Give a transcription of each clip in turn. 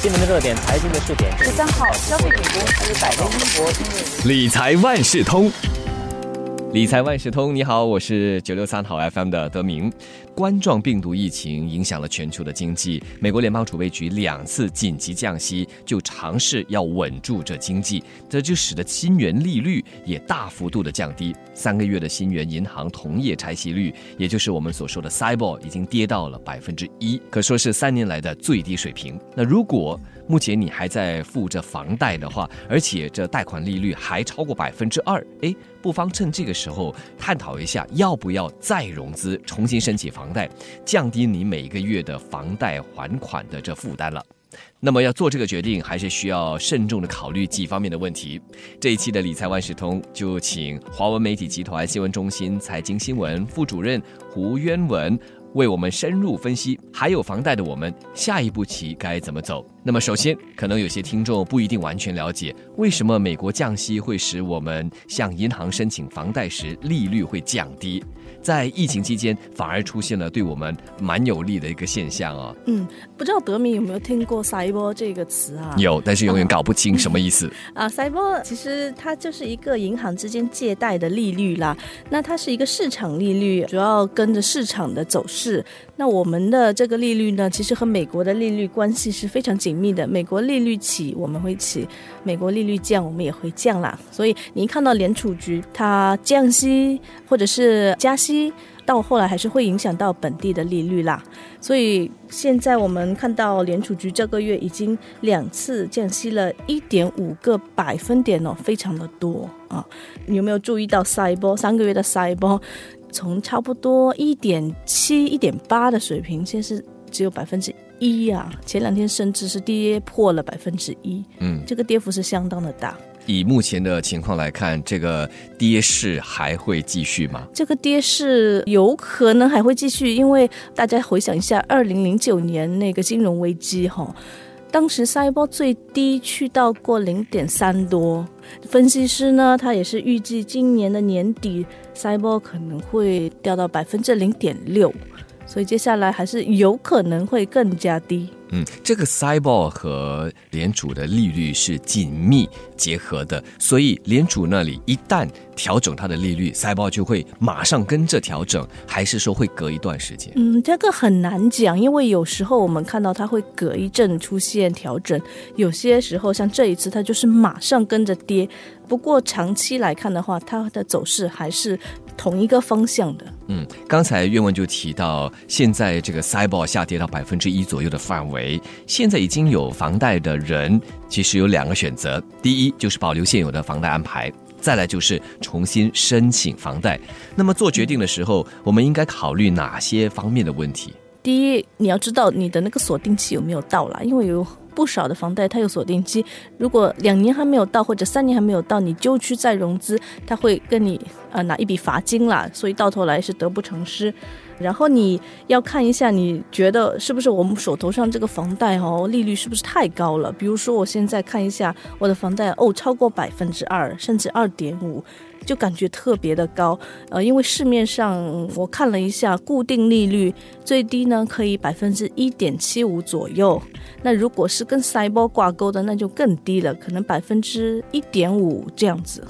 新闻的热点，财经的热点。十三号，消费品公司百威英博因为理财万事通，理财万事通，你好，我是九六三好 FM 的德明。冠状病毒疫情影响了全球的经济，美国联邦储备局两次紧急降息，就尝试要稳住这经济，这就使得新元利率也大幅度的降低。三个月的新元银行同业拆息率，也就是我们所说的 CIBOR，已经跌到了百分之一，可说是三年来的最低水平。那如果目前你还在付着房贷的话，而且这贷款利率还超过百分之二，哎，不妨趁这个时候探讨一下，要不要再融资，重新申请房贷，降低你每个月的房贷还款的这负担了。那么要做这个决定，还是需要慎重的考虑几方面的问题。这一期的理财万事通就请华文媒体集团新闻中心财经新闻副主任胡渊文。为我们深入分析，还有房贷的我们下一步棋该怎么走？那么，首先，可能有些听众不一定完全了解，为什么美国降息会使我们向银行申请房贷时利率会降低？在疫情期间，反而出现了对我们蛮有利的一个现象啊。嗯，不知道德明有没有听过“塞波”这个词啊？有，但是永远搞不清什么意思。啊，塞波其实它就是一个银行之间借贷的利率啦。那它是一个市场利率，主要跟着市场的走势。那我们的这个利率呢，其实和美国的利率关系是非常紧密的。美国利率起，我们会起；美国利率降，我们也会降啦。所以你看到联储局它降息或者是加息，到后来还是会影响到本地的利率啦。所以现在我们看到联储局这个月已经两次降息了一点五个百分点哦，非常的多啊。你有没有注意到塞波三个月的塞波？从差不多一点七、一点八的水平，现在是只有百分之一啊！前两天甚至是跌破了百分之一，嗯，这个跌幅是相当的大。以目前的情况来看，这个跌势还会继续吗？这个跌势有可能还会继续，因为大家回想一下，二零零九年那个金融危机哈，当时塞波最低去到过零点三多。分析师呢，他也是预计今年的年底。塞波可能会掉到百分之零点六，所以接下来还是有可能会更加低。嗯，这个 Cyber 和联储的利率是紧密结合的，所以联储那里一旦调整它的利率，Cyber 就会马上跟着调整，还是说会隔一段时间？嗯，这个很难讲，因为有时候我们看到它会隔一阵出现调整，有些时候像这一次它就是马上跟着跌。不过长期来看的话，它的走势还是同一个方向的。嗯，刚才岳文就提到，现在这个 Cyber 下跌到百分之一左右的范围。现在已经有房贷的人，其实有两个选择：第一就是保留现有的房贷安排，再来就是重新申请房贷。那么做决定的时候，我们应该考虑哪些方面的问题？第一，你要知道你的那个锁定期有没有到了，因为有不少的房贷它有锁定期，如果两年还没有到或者三年还没有到，你就去再融资，他会跟你呃拿一笔罚金啦，所以到头来是得不偿失。然后你要看一下，你觉得是不是我们手头上这个房贷哦，利率是不是太高了？比如说我现在看一下我的房贷哦，超过百分之二，甚至二点五，就感觉特别的高。呃，因为市面上我看了一下，固定利率最低呢可以百分之一点七五左右。那如果是跟 CIBOR 挂钩的，那就更低了，可能百分之一点五这样子。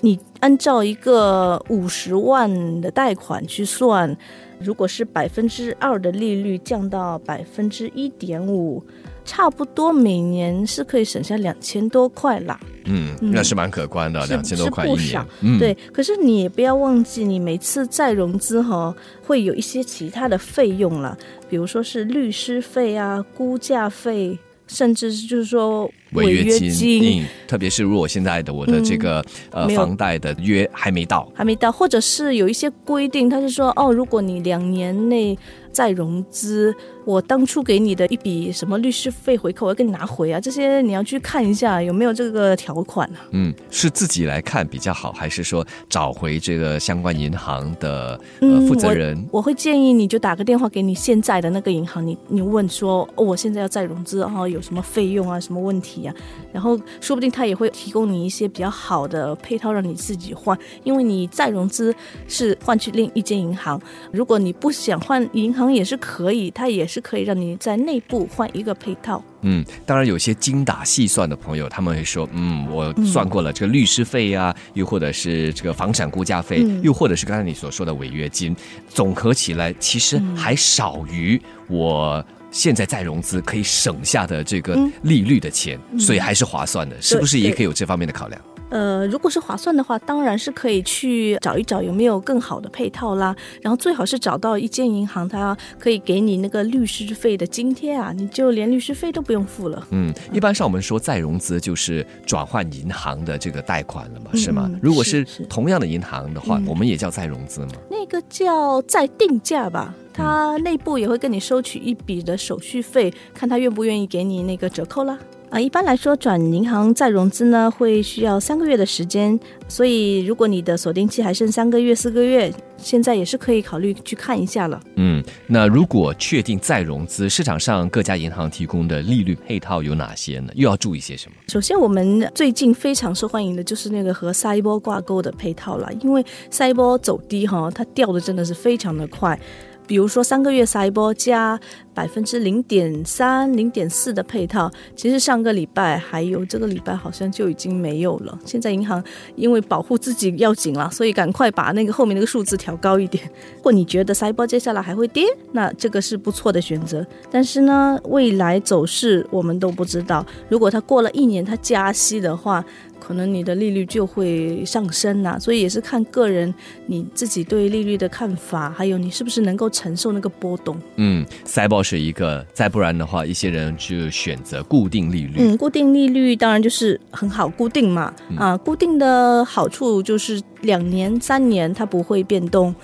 你按照一个五十万的贷款去算。如果是百分之二的利率降到百分之一点五，差不多每年是可以省下两千多块啦。嗯，那是蛮可观的，两千多块一年。对，可是你也不要忘记，你每次再融资哈，会有一些其他的费用了，比如说是律师费啊、估价费。甚至是就是说违约金，特别是如果现在的我的这个呃房贷的约还没到，还没到，或者是有一些规定，他是说哦，如果你两年内再融资。我当初给你的一笔什么律师费回扣，我要给你拿回啊！这些你要去看一下有没有这个条款啊。嗯，是自己来看比较好，还是说找回这个相关银行的呃负责人？我会建议你就打个电话给你现在的那个银行，你你问说，我现在要再融资，然后有什么费用啊，什么问题然后说不定他也会提供你一些比较好的配套让你自己换，因为你再融资是换去另一间银行，如果你不想换银行也是可以，他也是可以让你在内部换一个配套。嗯，当然有些精打细算的朋友，他们会说，嗯，我算过了，这个律师费呀，又或者是这个房产估价费，又或者是刚才你所说的违约金，总合起来其实还少于我现在再融资可以省下的这个利率的钱，所以还是划算的，是不是也可以有这方面的考量？呃，如果是划算的话，当然是可以去找一找有没有更好的配套啦。然后最好是找到一间银行，它可以给你那个律师费的津贴啊，你就连律师费都不用付了。嗯，一般上我们说再融资就是转换银行的这个贷款了嘛，是吗？如果是同样的银行的话，我们也叫再融资吗？那个叫再定价吧，它内部也会跟你收取一笔的手续费，看他愿不愿意给你那个折扣啦。啊，一般来说，转银行再融资呢，会需要三个月的时间。所以，如果你的锁定期还剩三个月、四个月，现在也是可以考虑去看一下了。嗯，那如果确定再融资，市场上各家银行提供的利率配套有哪些呢？又要注意些什么？首先，我们最近非常受欢迎的就是那个和赛波挂钩的配套了，因为赛波走低哈，它掉的真的是非常的快。比如说三个月塞波加百分之零点三、零点四的配套，其实上个礼拜还有这个礼拜好像就已经没有了。现在银行因为保护自己要紧了，所以赶快把那个后面那个数字调高一点。如果你觉得塞波接下来还会跌，那这个是不错的选择。但是呢，未来走势我们都不知道。如果它过了一年它加息的话，可能你的利率就会上升呐，所以也是看个人你自己对利率的看法，还有你是不是能够承受那个波动。嗯，塞报是一个，再不然的话，一些人就选择固定利率。嗯，固定利率当然就是很好固定嘛，啊，固定的好处就是两年、三年它不会变动，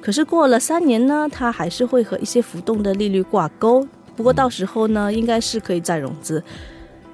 可是过了三年呢，它还是会和一些浮动的利率挂钩。不过到时候呢，应该是可以再融资。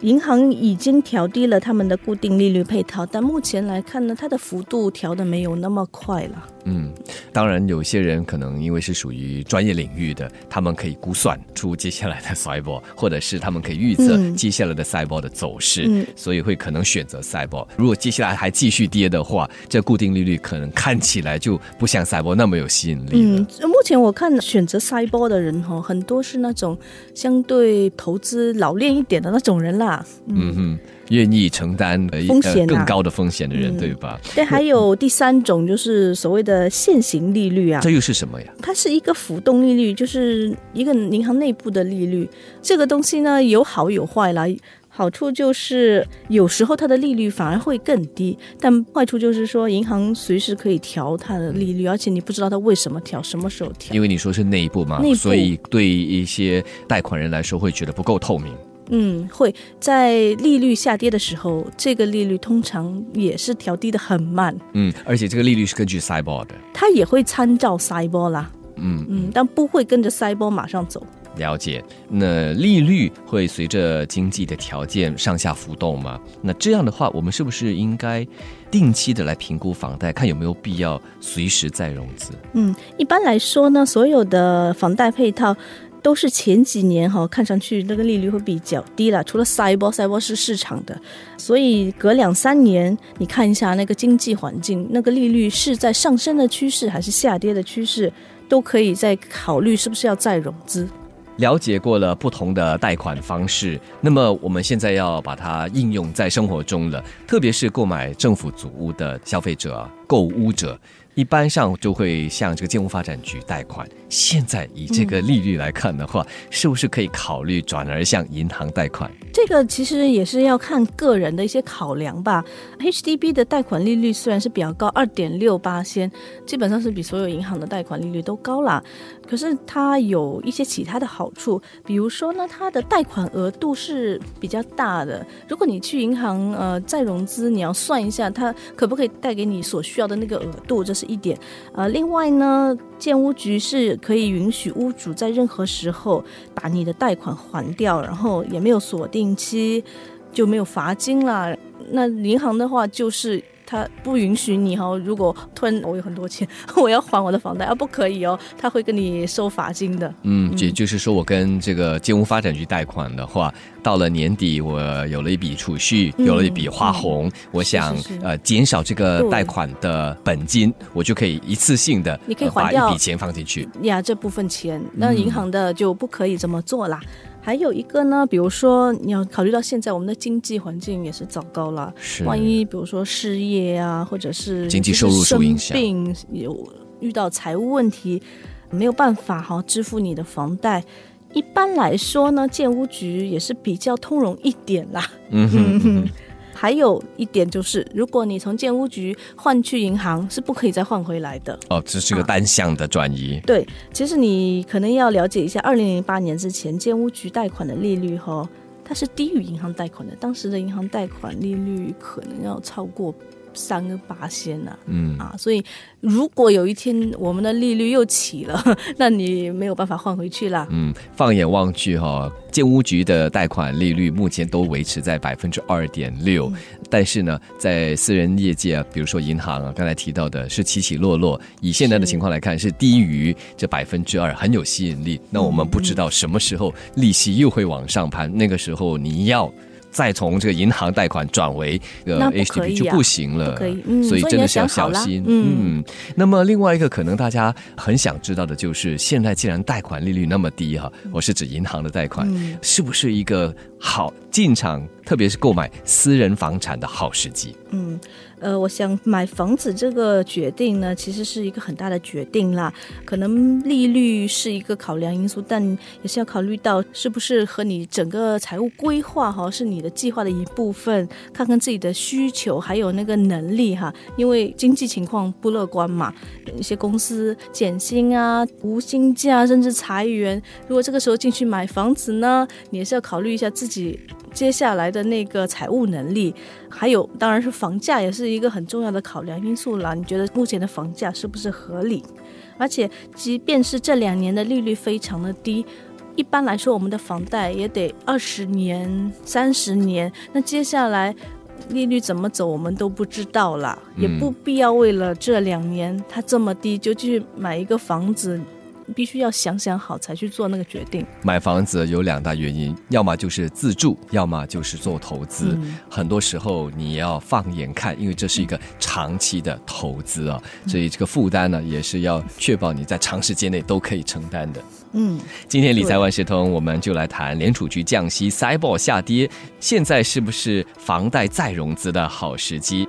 银行已经调低了他们的固定利率配套，但目前来看呢，它的幅度调的没有那么快了。嗯，当然，有些人可能因为是属于专业领域的，他们可以估算出接下来的赛博，或者是他们可以预测接下来的赛博的走势，所以会可能选择赛博。如果接下来还继续跌的话，这固定利率可能看起来就不像赛博那么有吸引力嗯，目前我看选择赛博的人哈，很多是那种相对投资老练一点的那种人啦。嗯哼。愿意承担风险更高的风险的人，对吧？对，还有第三种就是所谓的现行利率啊，这又是什么呀？它是一个浮动利率，就是一个银行内部的利率。这个东西呢，有好有坏啦。好处就是有时候它的利率反而会更低，但坏处就是说银行随时可以调它的利率，而且你不知道它为什么调，什么时候调。因为你说是内部嘛，所以对一些贷款人来说会觉得不够透明。嗯，会在利率下跌的时候，这个利率通常也是调低的很慢。嗯，而且这个利率是根据赛博的，它也会参照赛博啦。嗯嗯，但不会跟着赛博马上走。了解，那利率会随着经济的条件上下浮动吗？那这样的话，我们是不是应该定期的来评估房贷，看有没有必要随时再融资？嗯，一般来说呢，所有的房贷配套。都是前几年哈，看上去那个利率会比较低了。除了赛博，赛博是市场的，所以隔两三年你看一下那个经济环境，那个利率是在上升的趋势还是下跌的趋势，都可以再考虑是不是要再融资。了解过了不同的贷款方式，那么我们现在要把它应用在生活中了，特别是购买政府组屋的消费者、购屋者。一般上就会向这个建屋发展局贷款。现在以这个利率来看的话，是不是可以考虑转而向银行贷款？这个其实也是要看个人的一些考量吧。HDB 的贷款利率虽然是比较高，二点六八先，基本上是比所有银行的贷款利率都高啦。可是它有一些其他的好处，比如说呢，它的贷款额度是比较大的。如果你去银行呃再融资，你要算一下它可不可以贷给你所需需要的那个额度，这是。一点，呃，另外呢，建屋局是可以允许屋主在任何时候把你的贷款还掉，然后也没有锁定期，就没有罚金了。那银行的话就是他不允许你哈。如果突然我有很多钱，我要还我的房贷啊，不可以哦，他会跟你收罚金的。嗯，也就是说，我跟这个建屋发展局贷款的话，到了年底我有了一笔储蓄，有了一笔花红，我想呃减少这个贷款的本金，我就可以一次性的你可以还掉一笔钱放进去呀，这部分钱，那银行的就不可以这么做啦。还有一个呢，比如说你要考虑到现在我们的经济环境也是糟糕了，是万一比如说失业啊，或者是经济收入受影响，病有遇到财务问题，没有办法哈支付你的房贷。一般来说呢，建屋局也是比较通融一点啦。嗯哼。还有一点就是，如果你从建屋局换去银行，是不可以再换回来的。哦，这是个单向的转移。对，其实你可能要了解一下，二零零八年之前建屋局贷款的利率哈，它是低于银行贷款的，当时的银行贷款利率可能要超过。三个八仙呐，嗯啊，所以如果有一天我们的利率又起了，那你没有办法换回去了。嗯，放眼望去哈，建屋局的贷款利率目前都维持在百分之二点六，但是呢，在私人业界啊，比如说银行啊，刚才提到的是起起落落，以现在的情况来看是低于这百分之二，很有吸引力。那我们不知道什么时候利息又会往上攀，那个时候你要。再从这个银行贷款转为呃 HDB 就不行了，可以，所以真的是要小心。嗯，那么另外一个可能大家很想知道的就是，现在既然贷款利率那么低哈，我是指银行的贷款，是不是一个好进场，特别是购买私人房产的好时机？嗯。呃，我想买房子这个决定呢，其实是一个很大的决定啦。可能利率是一个考量因素，但也是要考虑到是不是和你整个财务规划哈，是你的计划的一部分。看看自己的需求还有那个能力哈，因为经济情况不乐观嘛，一些公司减薪啊、无薪假甚至裁员。如果这个时候进去买房子呢，你也是要考虑一下自己。接下来的那个财务能力，还有当然是房价，也是一个很重要的考量因素啦。你觉得目前的房价是不是合理？而且，即便是这两年的利率非常的低，一般来说，我们的房贷也得二十年、三十年。那接下来利率怎么走，我们都不知道啦，也不必要为了这两年它这么低就去买一个房子。必须要想想好才去做那个决定。买房子有两大原因，要么就是自住，要么就是做投资。很多时候你要放眼看，因为这是一个长期的投资啊，所以这个负担呢也是要确保你在长时间内都可以承担的。嗯，今天理财万事通，我们就来谈联储局降息、塞博下跌，现在是不是房贷再融资的好时机？